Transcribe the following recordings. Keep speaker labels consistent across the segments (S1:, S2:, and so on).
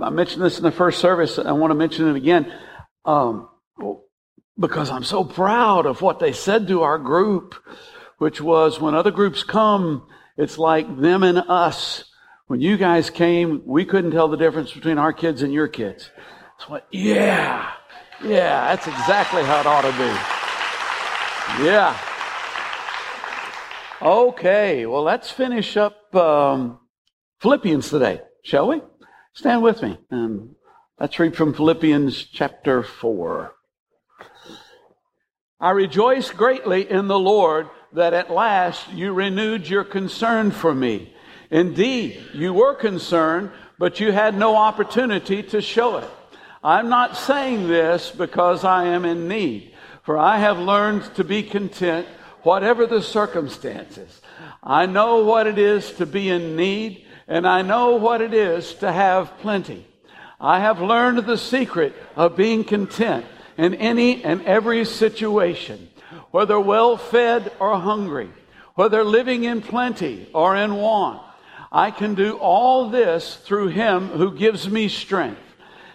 S1: I mentioned this in the first service. I want to mention it again um, because I'm so proud of what they said to our group, which was when other groups come, it's like them and us. When you guys came, we couldn't tell the difference between our kids and your kids. It's like, yeah, yeah, that's exactly how it ought to be. Yeah. Okay, well, let's finish up um, Philippians today, shall we? Stand with me. And let's read from Philippians chapter 4. I rejoice greatly in the Lord that at last you renewed your concern for me. Indeed, you were concerned, but you had no opportunity to show it. I'm not saying this because I am in need, for I have learned to be content whatever the circumstances. I know what it is to be in need and I know what it is to have plenty. I have learned the secret of being content in any and every situation, whether well fed or hungry, whether living in plenty or in want. I can do all this through him who gives me strength.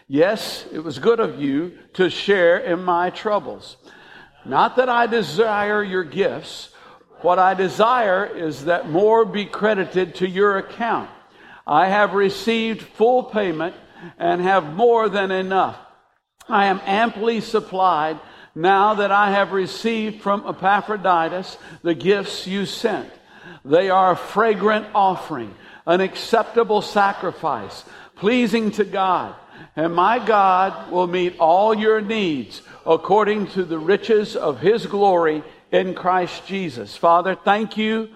S1: Yes, it was good of you to share in my troubles. Not that I desire your gifts. What I desire is that more be credited to your account. I have received full payment and have more than enough. I am amply supplied now that I have received from Epaphroditus the gifts you sent. They are a fragrant offering, an acceptable sacrifice, pleasing to God. And my God will meet all your needs according to the riches of his glory in Christ Jesus. Father, thank you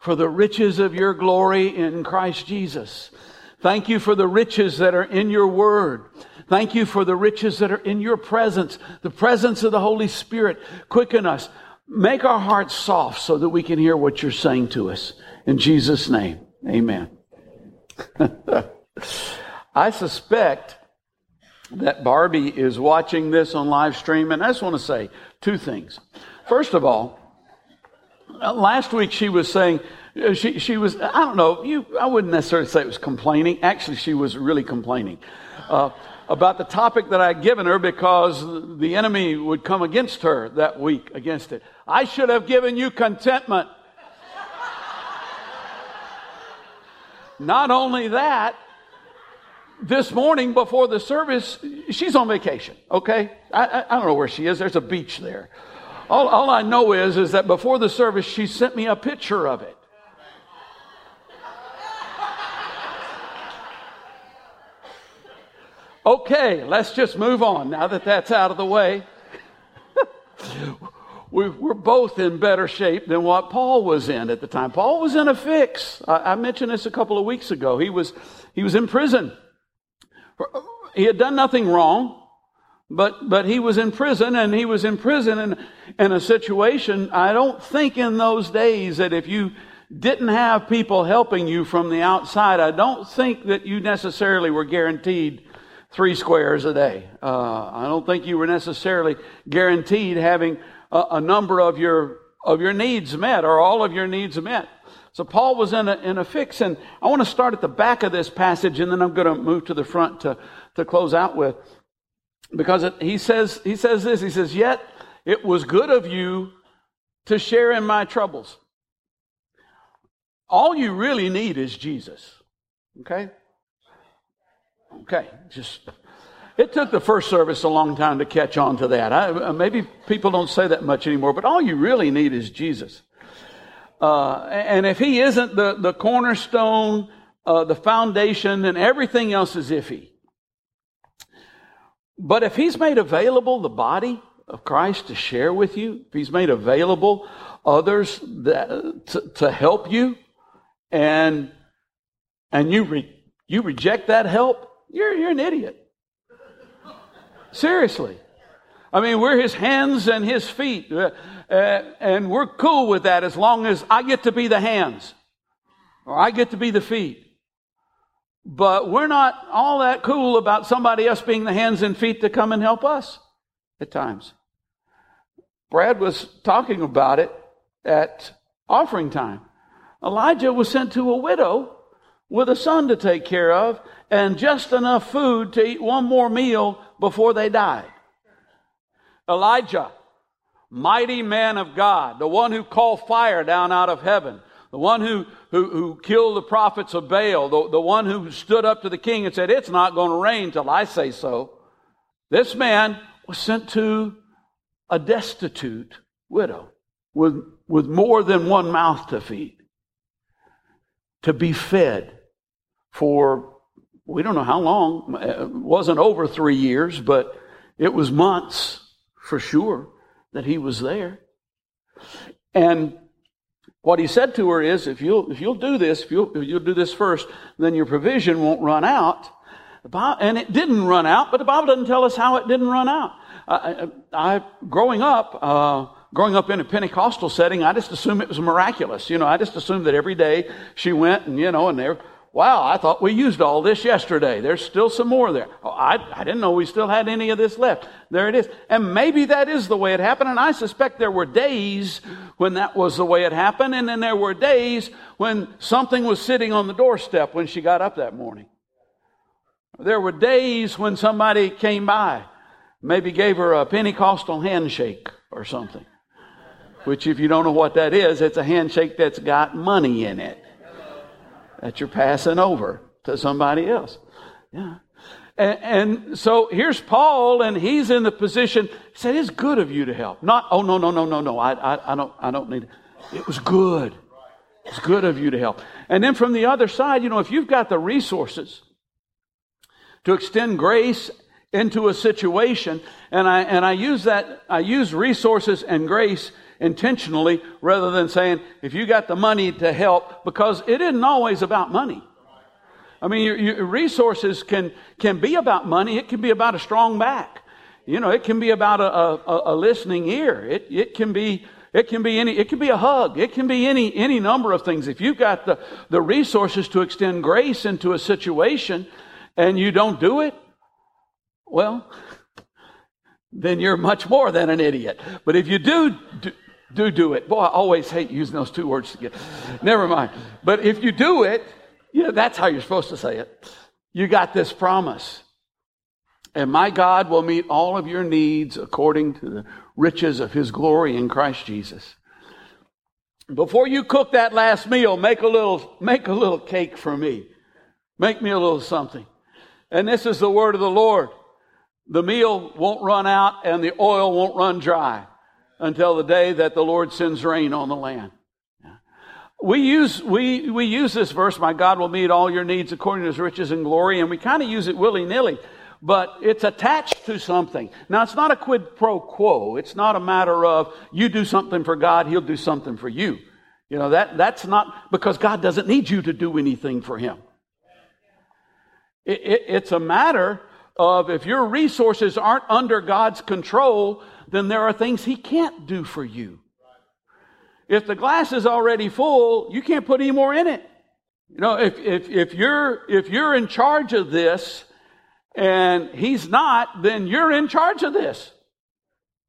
S1: for the riches of your glory in Christ Jesus. Thank you for the riches that are in your word. Thank you for the riches that are in your presence, the presence of the Holy Spirit. Quicken us. Make our hearts soft so that we can hear what you're saying to us. In Jesus' name, amen. I suspect that Barbie is watching this on live stream, and I just want to say two things. First of all, last week she was saying, uh, she, she was, I don't know, you, I wouldn't necessarily say it was complaining. Actually, she was really complaining uh, about the topic that I had given her because the enemy would come against her that week against it. I should have given you contentment. Not only that, this morning before the service, she's on vacation, okay? I, I, I don't know where she is. There's a beach there. All, all I know is, is that before the service, she sent me a picture of it. Okay, let's just move on now that that's out of the way. we're both in better shape than what Paul was in at the time. Paul was in a fix. I, mentioned this a couple of weeks ago. He was, he was in prison. He had done nothing wrong. But, but he was in prison and he was in prison in, in a situation. I don't think in those days that if you didn't have people helping you from the outside, I don't think that you necessarily were guaranteed three squares a day. Uh, I don't think you were necessarily guaranteed having a, a, number of your, of your needs met or all of your needs met. So Paul was in a, in a fix and I want to start at the back of this passage and then I'm going to move to the front to, to close out with. Because it, he says, he says this, he says, yet it was good of you to share in my troubles. All you really need is Jesus. Okay? Okay, just it took the first service a long time to catch on to that. I, uh, maybe people don't say that much anymore, but all you really need is Jesus. Uh, and if He isn't the, the cornerstone, uh, the foundation, then everything else is iffy. But if he's made available the body of Christ to share with you, if he's made available others that, to, to help you, and and you re, you reject that help, you're you're an idiot. Seriously. I mean, we're his hands and his feet, uh, uh, and we're cool with that as long as I get to be the hands or I get to be the feet. But we're not all that cool about somebody else being the hands and feet to come and help us at times. Brad was talking about it at offering time. Elijah was sent to a widow with a son to take care of, and just enough food to eat one more meal before they died. Elijah, mighty man of God, the one who called fire down out of heaven, the one who, who, who killed the prophets of Baal, the, the one who stood up to the king and said, It's not going to rain till I say so. This man was sent to a destitute widow with, with more than one mouth to feed to be fed for we don't know how long. It wasn't over three years, but it was months for sure that he was there. And what he said to her is, if you'll, if you'll do this, if you'll, if you'll do this first, then your provision won't run out. And it didn't run out, but the Bible doesn't tell us how it didn't run out. I, I growing up, uh, growing up in a Pentecostal setting, I just assumed it was miraculous. You know, I just assumed that every day she went and, you know, and there, wow, I thought we used all this yesterday. There's still some more there. Oh, I, I didn't know we still had any of this left. There it is. And maybe that is the way it happened. And I suspect there were days when that was the way it happened. And then there were days when something was sitting on the doorstep when she got up that morning. There were days when somebody came by, maybe gave her a Pentecostal handshake or something. Which, if you don't know what that is, it's a handshake that's got money in it that you're passing over to somebody else. Yeah. And, and, so here's Paul, and he's in the position. He said, "It's good of you to help." Not, "Oh no, no, no, no, no. I, I, I don't, I don't need it." It was good. It's good of you to help. And then from the other side, you know, if you've got the resources to extend grace into a situation, and I and I use that, I use resources and grace intentionally rather than saying, if you got the money to help, because it isn't always about money. I mean, your, your resources can, can be about money. It can be about a strong back. You know, it can be about a, a, a listening ear. It, it can be, it can be any, it can be a hug. It can be any, any number of things. If you've got the, the resources to extend grace into a situation and you don't do it, well, then you're much more than an idiot. But if you do, do do do it. Boy, I always hate using those two words together. Never mind. But if you do it, you know, that's how you're supposed to say it. You got this promise. And my God will meet all of your needs according to the riches of his glory in Christ Jesus. Before you cook that last meal, make a little, make a little cake for me. Make me a little something. And this is the word of the Lord. The meal won't run out and the oil won't run dry until the day that the Lord sends rain on the land. We use, we, we use this verse, my God will meet all your needs according to his riches and glory, and we kind of use it willy nilly, but it's attached to something. Now, it's not a quid pro quo. It's not a matter of you do something for God, he'll do something for you. You know, that, that's not because God doesn't need you to do anything for him. It, it, it's a matter of if your resources aren't under God's control, then there are things He can't do for you. If the glass is already full, you can't put any more in it. You know, if, if, if, you're, if you're in charge of this and He's not, then you're in charge of this.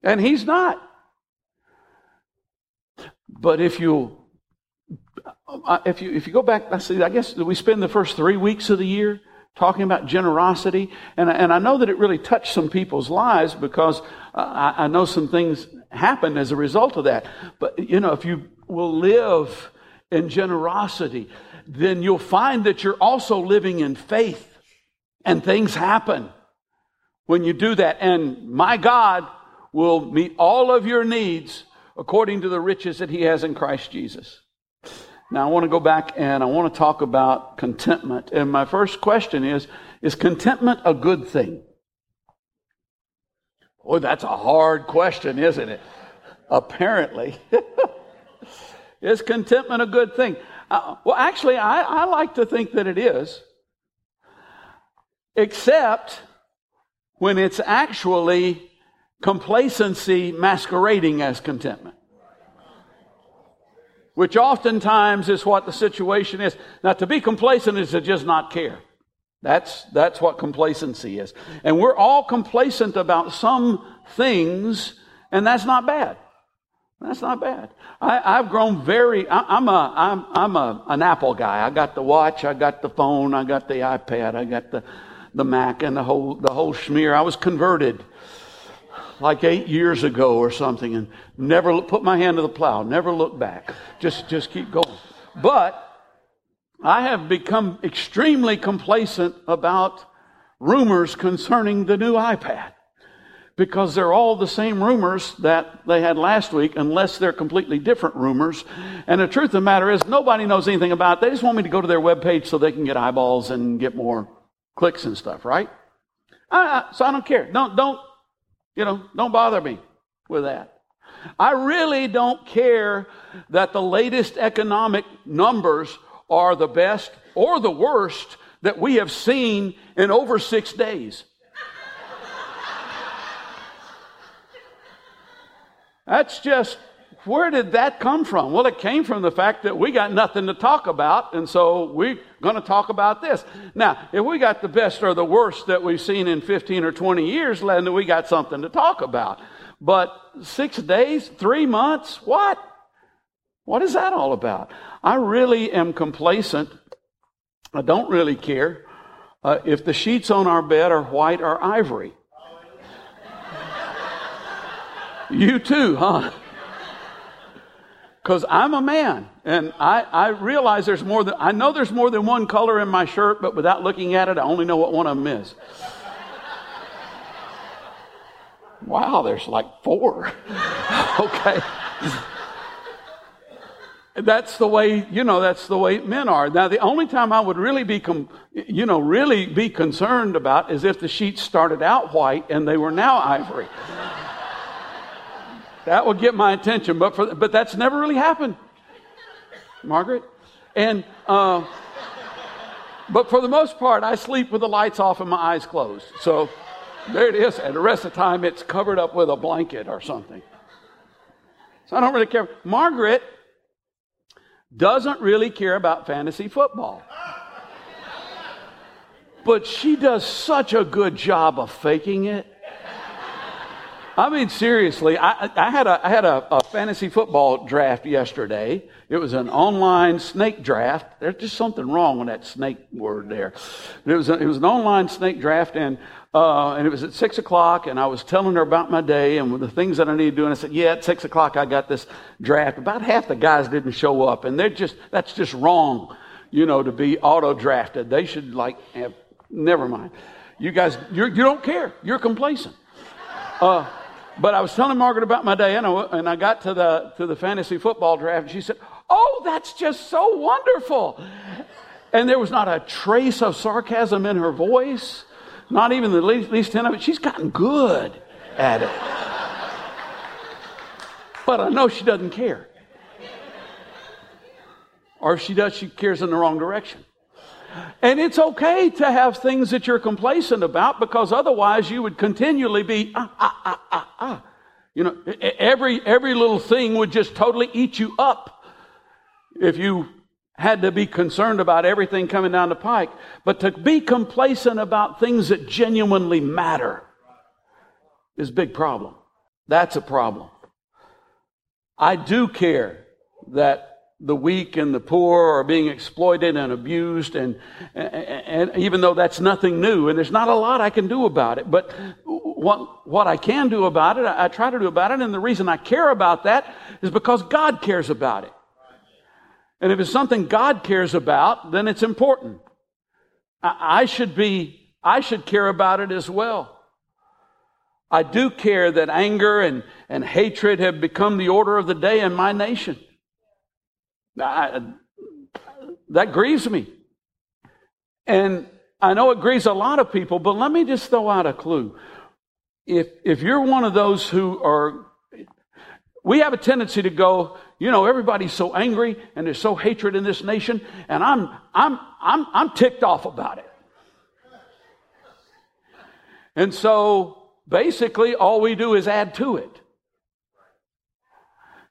S1: And He's not. But if you uh, if you if you go back, I see. I guess we spend the first three weeks of the year talking about generosity. And, and I know that it really touched some people's lives because uh, I, I know some things happened as a result of that. But, you know, if you will live in generosity, then you'll find that you're also living in faith and things happen when you do that. And my God will meet all of your needs according to the riches that He has in Christ Jesus. Now, I want to go back and I want to talk about contentment. And my first question is Is contentment a good thing? Boy, that's a hard question, isn't it? Apparently. is contentment a good thing? Uh, well, actually, I, I like to think that it is, except when it's actually complacency masquerading as contentment which oftentimes is what the situation is. Now, to be complacent is to just not care. That's, that's what complacency is. And we're all complacent about some things, and that's not bad. That's not bad. I, have grown very, I, am a, I'm, I'm a, an Apple guy. I got the watch, I got the phone, I got the iPad, I got the, the Mac and the whole, the whole schmear. I was converted like eight years ago or something and never put my hand to the plow, never look back. Just, just keep going. But I have become extremely complacent about rumors concerning the new iPad because they're all the same rumors that they had last week, unless they're completely different rumors. And the truth of the matter is, nobody knows anything about it. They just want me to go to their webpage so they can get eyeballs and get more clicks and stuff, right? I, I, so I don't care. Don't, don't, you know, don't bother me with that. I really don't care that the latest economic numbers are the best or the worst that we have seen in over six days. That's just, where did that come from? Well, it came from the fact that we got nothing to talk about, and so we're going to talk about this. Now, if we got the best or the worst that we've seen in 15 or 20 years, then we got something to talk about. But six days, three months, what? What is that all about? I really am complacent. I don't really care uh, if the sheets on our bed are white or ivory. you too, huh? Because I'm a man, and I, I realize there's more than I know there's more than one color in my shirt, but without looking at it, I only know what one of them is. wow, there's like four. okay that's the way, you know, that's the way men are. Now, the only time I would really be, com- you know, really be concerned about is if the sheets started out white and they were now ivory. That will get my attention, but for, but that's never really happened, Margaret. And, uh, but for the most part, I sleep with the lights off and my eyes closed. So there it is. And the rest of the time, it's covered up with a blanket or something. So I don't really care. Margaret doesn't really care about fantasy football. But she does such a good job of faking it. I mean, seriously, I, I had, a, I had a, a, fantasy football draft yesterday. It was an online snake draft. There's just something wrong with that snake word there. It was, a, it was an online snake draft, and uh, and it was at six o'clock, and I was telling her about my day and the things that I need to do. And I said, "Yeah, at six o'clock I got this draft." About half the guys didn't show up, and they're just that's just wrong, you know, to be auto drafted. They should like have. Never mind. You guys, you're, you do not care. You're complacent. Uh, but I was telling Margaret about my day, and I, got to the to the fantasy football draft, and she said, "Oh, that's just so wonderful." And there was not a trace of sarcasm in her voice. Not even the least, least 10 of it. She's gotten good at it. But I know she doesn't care. Or if she does, she cares in the wrong direction. And it's okay to have things that you're complacent about because otherwise you would continually be, ah, ah, ah, ah, ah. You know, every, every little thing would just totally eat you up if you had to be concerned about everything coming down the pike, but to be complacent about things that genuinely matter is a big problem. That's a problem. I do care that the weak and the poor are being exploited and abused and, and, and, even though that's nothing new and there's not a lot I can do about it but what, what I can do about it I, I try to do about it and the reason I care about that is because God cares about it and if it's something God cares about, then it's important. I, should be, I should care about it as well. I do care that anger and, and hatred have become the order of the day in my nation. I, that grieves me. And I know it grieves a lot of people, but let me just throw out a clue. If, if you're one of those who are, we have a tendency to go, you know, everybody's so angry and there's so hatred in this nation, and I'm, I'm, I'm, I'm ticked off about it. And so basically, all we do is add to it.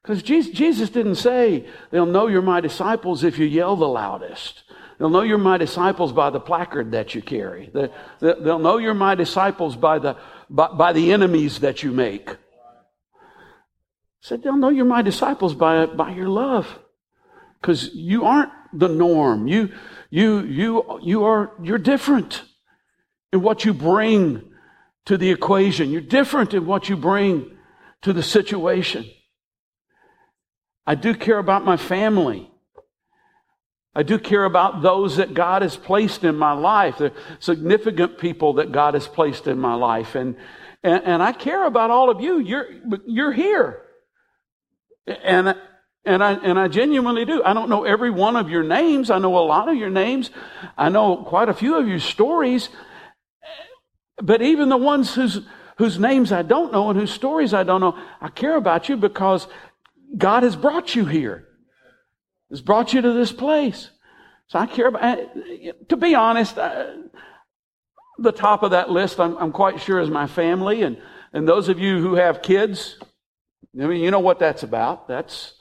S1: Because Jesus, didn't say, they'll know you're my disciples if you yell the loudest. They'll know you're my disciples by the placard that you carry. They'll know you're my disciples by the, by, by the enemies that you make. said, They'll know you're my disciples by, by your love. Because you aren't the norm. You, you, you, you are, you're different in what you bring to the equation. You're different in what you bring to the situation. I do care about my family. I do care about those that God has placed in my life, the significant people that God has placed in my life. And, and, and I care about all of you. You're, you're here. And, and I, and I genuinely do. I don't know every one of your names. I know a lot of your names. I know quite a few of your stories. But even the ones whose, whose names I don't know and whose stories I don't know, I care about you because God has brought you here. Has brought you to this place. So I care about, to be honest, I, the top of that list, I'm, I'm quite sure, is my family. And, and those of you who have kids, I mean, you know what that's about. That's,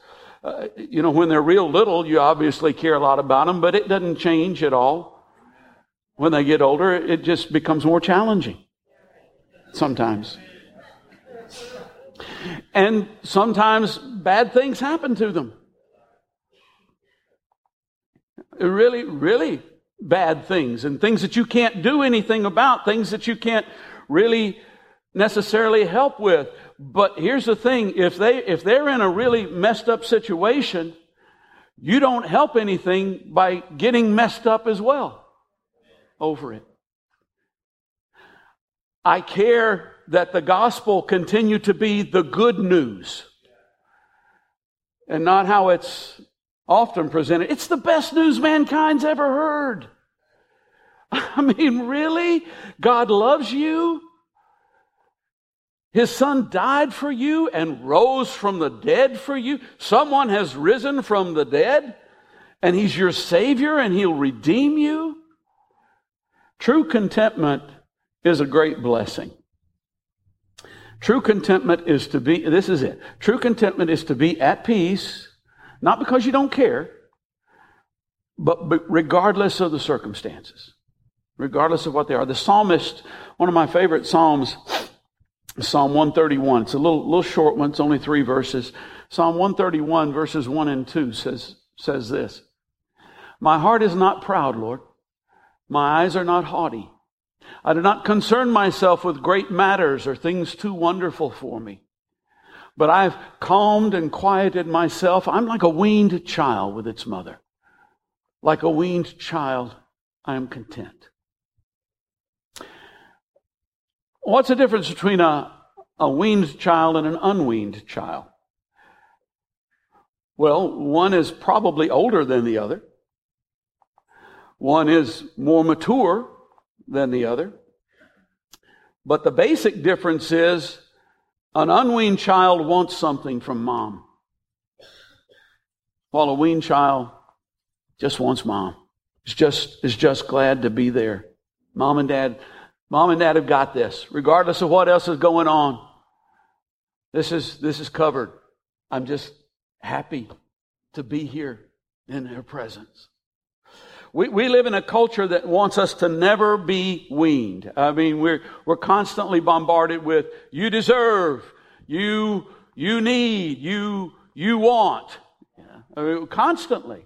S1: uh, you know, when they're real little, you obviously care a lot about them, but it doesn't change at all. When they get older, it just becomes more challenging sometimes. And sometimes bad things happen to them. Really, really bad things and things that you can't do anything about, things that you can't really necessarily help with. But here's the thing, if they if they're in a really messed up situation, you don't help anything by getting messed up as well over it. I care that the gospel continue to be the good news and not how it's often presented. It's the best news mankind's ever heard. I mean, really? God loves you? His son died for you and rose from the dead for you. Someone has risen from the dead and he's your savior and he'll redeem you. True contentment is a great blessing. True contentment is to be, this is it. True contentment is to be at peace, not because you don't care, but regardless of the circumstances, regardless of what they are. The psalmist, one of my favorite psalms, Psalm 131. It's a little, little short one. It's only three verses. Psalm 131 verses 1 and 2 says, says this. My heart is not proud, Lord. My eyes are not haughty. I do not concern myself with great matters or things too wonderful for me. But I've calmed and quieted myself. I'm like a weaned child with its mother. Like a weaned child, I am content. What's the difference between a, a weaned child and an unweaned child? Well, one is probably older than the other. One is more mature than the other. But the basic difference is an unweaned child wants something from mom, while a weaned child just wants mom. Is just is just glad to be there. Mom and dad Mom and dad have got this, regardless of what else is going on. This is, this is covered. I'm just happy to be here in their presence. We, we live in a culture that wants us to never be weaned. I mean, we're, we're constantly bombarded with, you deserve, you, you need, you, you want. I mean, constantly.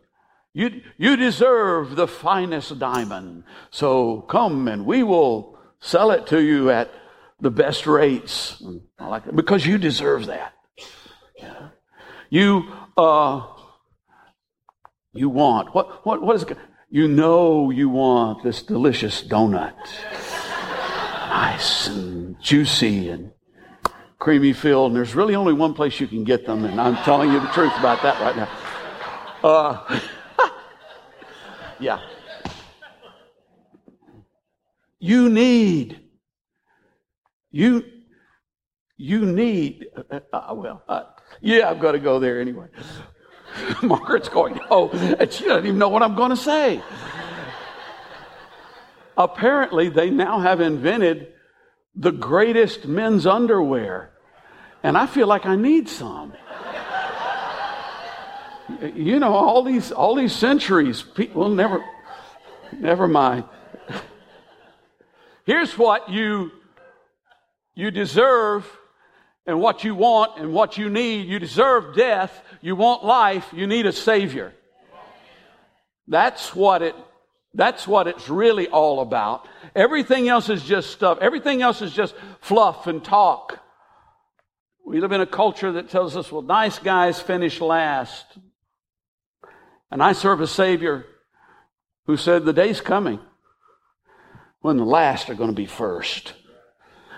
S1: You, you deserve the finest diamond. So come and we will sell it to you at the best rates. Like because you deserve that. Yeah. You uh, you want what what what is it? You know you want this delicious donut, nice and juicy and creamy filled. And there's really only one place you can get them, and I'm telling you the truth about that right now. Uh, yeah. You need. You, you need. Uh, uh, well, uh, yeah, I've got to go there anyway. Margaret's going, oh, she doesn't even know what I'm going to say. Apparently, they now have invented the greatest men's underwear. And I feel like I need some. you know, all these, all these centuries, people never, never mind. Here's what you, you deserve and what you want and what you need. You deserve death. You want life. You need a Savior. That's what it, that's what it's really all about. Everything else is just stuff. Everything else is just fluff and talk. We live in a culture that tells us, well, nice guys finish last. And I serve a Savior who said, the day's coming when the last are going to be first.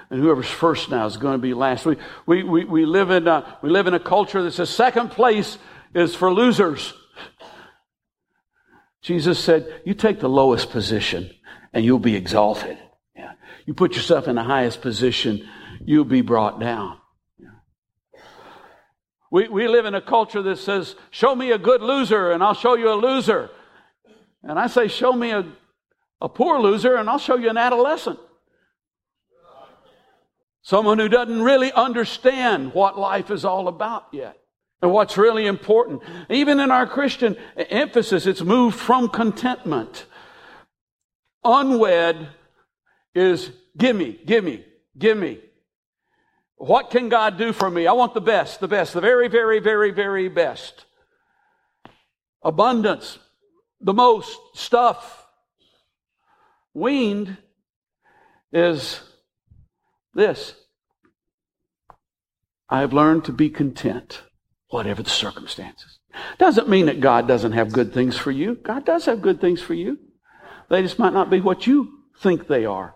S1: And whoever's first now is going to be last. We, we, we, we, live, in a, we live in a culture that says second place is for losers. Jesus said, You take the lowest position and you'll be exalted. Yeah. You put yourself in the highest position, you'll be brought down. We, we live in a culture that says, Show me a good loser and I'll show you a loser. And I say, Show me a, a poor loser and I'll show you an adolescent. Someone who doesn't really understand what life is all about yet and what's really important. Even in our Christian emphasis, it's moved from contentment. Unwed is gimme, gimme, gimme. What can God do for me? I want the best, the best, the very, very, very, very best. Abundance, the most stuff. Weaned is this. I have learned to be content whatever the circumstances. Doesn't mean that God doesn't have good things for you. God does have good things for you. They just might not be what you think they are.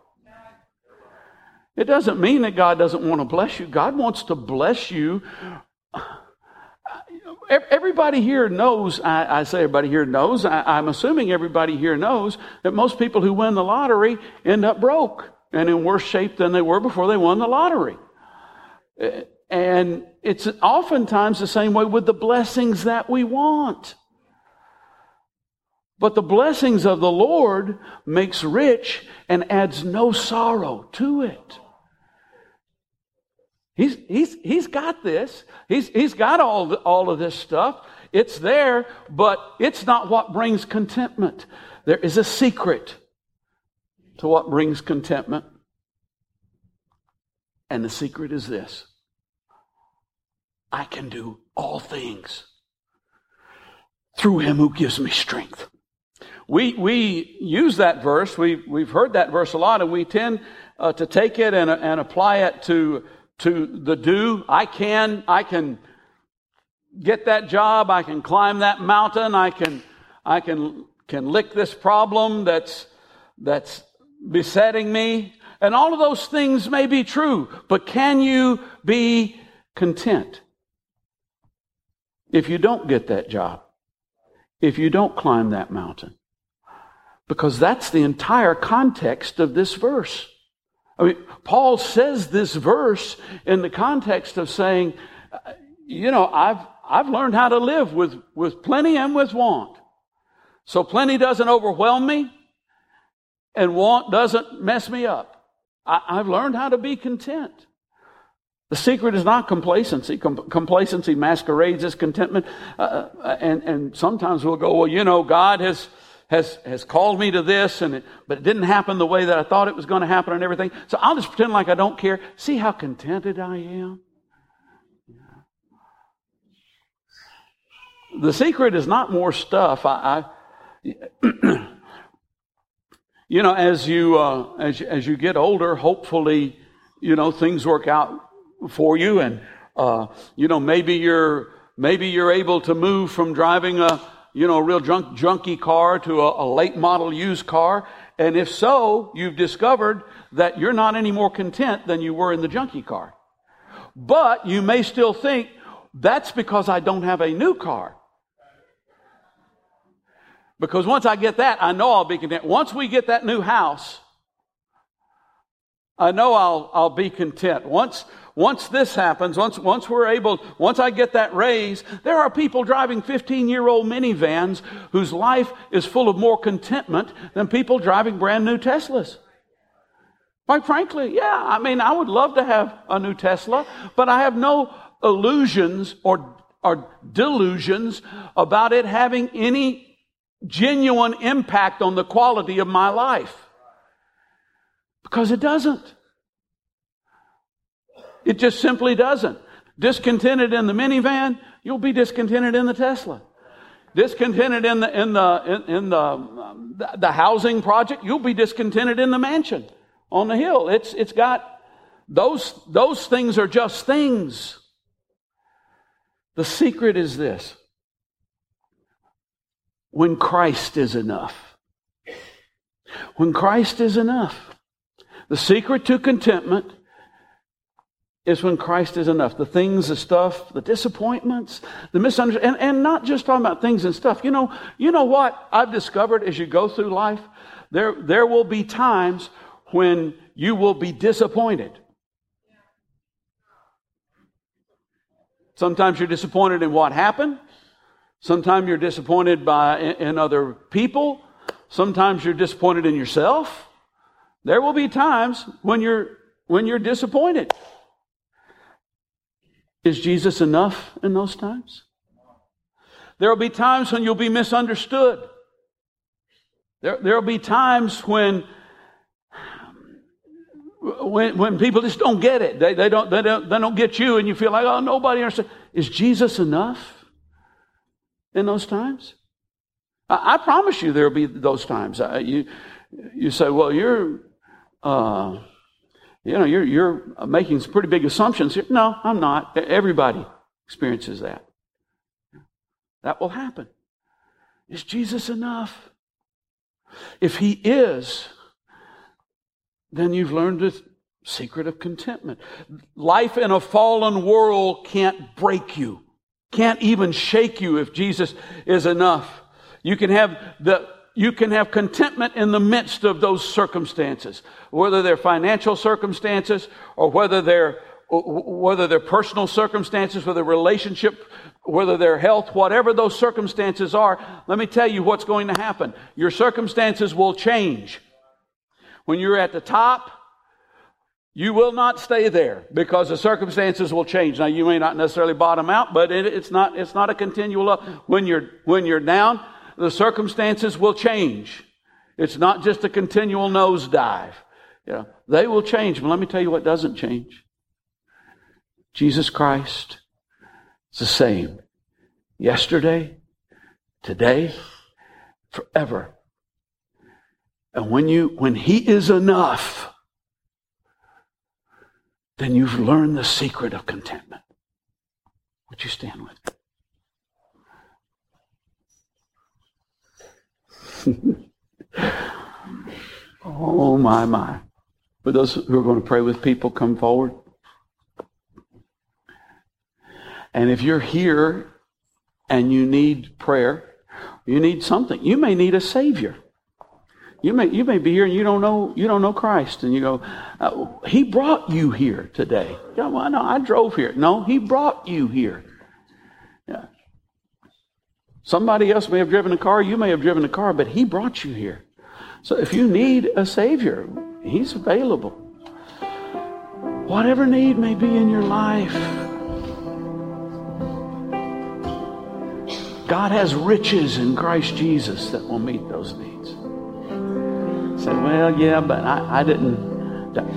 S1: It doesn't mean that God doesn't want to bless you. God wants to bless you. Everybody here knows, I, I say everybody here knows, I, I'm assuming everybody here knows that most people who win the lottery end up broke and in worse shape than they were before they won the lottery. And it's oftentimes the same way with the blessings that we want. But the blessings of the Lord makes rich and adds no sorrow to it. He's, he's, he's got this. He's, he's got all, the, all of this stuff. It's there, but it's not what brings contentment. There is a secret to what brings contentment. And the secret is this I can do all things through him who gives me strength. We, we use that verse, we, we've heard that verse a lot, and we tend uh, to take it and, and apply it to, to the do. I can, I can get that job, I can climb that mountain, I can, I can, can lick this problem that's, that's besetting me. And all of those things may be true, but can you be content? if you don't get that job, if you don't climb that mountain. Because that's the entire context of this verse. I mean, Paul says this verse in the context of saying, you know, I've, I've learned how to live with, with plenty and with want. So plenty doesn't overwhelm me and want doesn't mess me up. I, I've learned how to be content. The secret is not complacency. Com- complacency masquerades as contentment. Uh, uh, and, and sometimes we'll go, well, you know, God has, has, has called me to this, and it, but it didn't happen the way that I thought it was going to happen and everything. So I'll just pretend like I don't care. See how contented I am? The secret is not more stuff. I, I you know, as you, uh, as, as you get older, hopefully, you know, things work out for you, and uh, you know maybe you're maybe you're able to move from driving a you know a real junk junky car to a, a late model used car, and if so, you've discovered that you're not any more content than you were in the junky car. But you may still think that's because I don't have a new car. Because once I get that, I know I'll be content. Once we get that new house, I know I'll, I'll be content. Once, once this happens, once, once we're able, once I get that raise, there are people driving 15 year old minivans whose life is full of more contentment than people driving brand new Teslas. Quite frankly, yeah, I mean, I would love to have a new Tesla, but I have no illusions or, or delusions about it having any genuine impact on the quality of my life. Because it doesn't. It just simply doesn't. Discontented in the minivan, you'll be discontented in the Tesla. Discontented in the in the in, in the um, the housing project, you'll be discontented in the mansion on the hill. It's it's got those those things are just things. The secret is this. When Christ is enough. When Christ is enough. The secret to contentment is when Christ is enough. The things, the stuff, the disappointments, the misunderstandings, and, and not just talking about things and stuff. You know, you know what I've discovered as you go through life? There, there will be times when you will be disappointed. Sometimes you're disappointed in what happened. Sometimes you're disappointed by in other people. Sometimes you're disappointed in yourself. There will be times when you're when you're disappointed. Is Jesus enough in those times? There will be times when you'll be misunderstood. There, there'll be times when, when, when people just don't get it. They, they, don't, they, don't, they don't get you, and you feel like, oh, nobody understands. Is Jesus enough in those times? I, I promise you there'll be those times. Uh, you, you say, well, you're, uh, you know, you're, you're making some pretty big assumptions here. No, I'm not. Everybody experiences that. That will happen. Is Jesus enough? If he is, then you've learned the secret of contentment. Life in a fallen world can't break you, can't even shake you if Jesus is enough. You can have the you can have contentment in the midst of those circumstances, whether they're financial circumstances or whether they're whether they're personal circumstances, whether relationship, whether they're health, whatever those circumstances are, let me tell you what's going to happen. Your circumstances will change. When you're at the top, you will not stay there because the circumstances will change. Now you may not necessarily bottom out, but it, it's not, it's not a continual up. When you're, when you're down, the circumstances will change. It's not just a continual nosedive. You know, they will change, but let me tell you what doesn't change. Jesus Christ is the same yesterday, today, forever. And when you when he is enough, then you've learned the secret of contentment. Would you stand with me? oh, my, my. For those who are going to pray with people, come forward. And if you're here and you need prayer, you need something. You may need a Savior. You may, you may be here and you don't know, you don't know Christ. And you go, uh, He brought you here today. Yeah, well, no, I drove here. No, He brought you here. Yeah. Somebody else may have driven a car, you may have driven a car, but He brought you here. So if you need a Savior, He's available. Whatever need may be in your life, God has riches in Christ Jesus that will meet those needs. Say, well, yeah, but I, I didn't.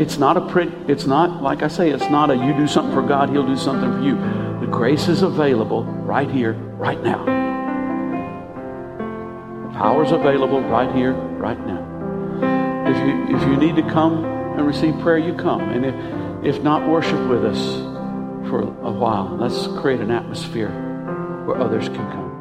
S1: It's not a pretty, it's not, like I say, it's not a you do something for God, He'll do something for you. The grace is available right here, right now. The Power's available right here, right now. If you if you need to come and receive prayer, you come. And if if not, worship with us for a while. Let's create an atmosphere where others can come.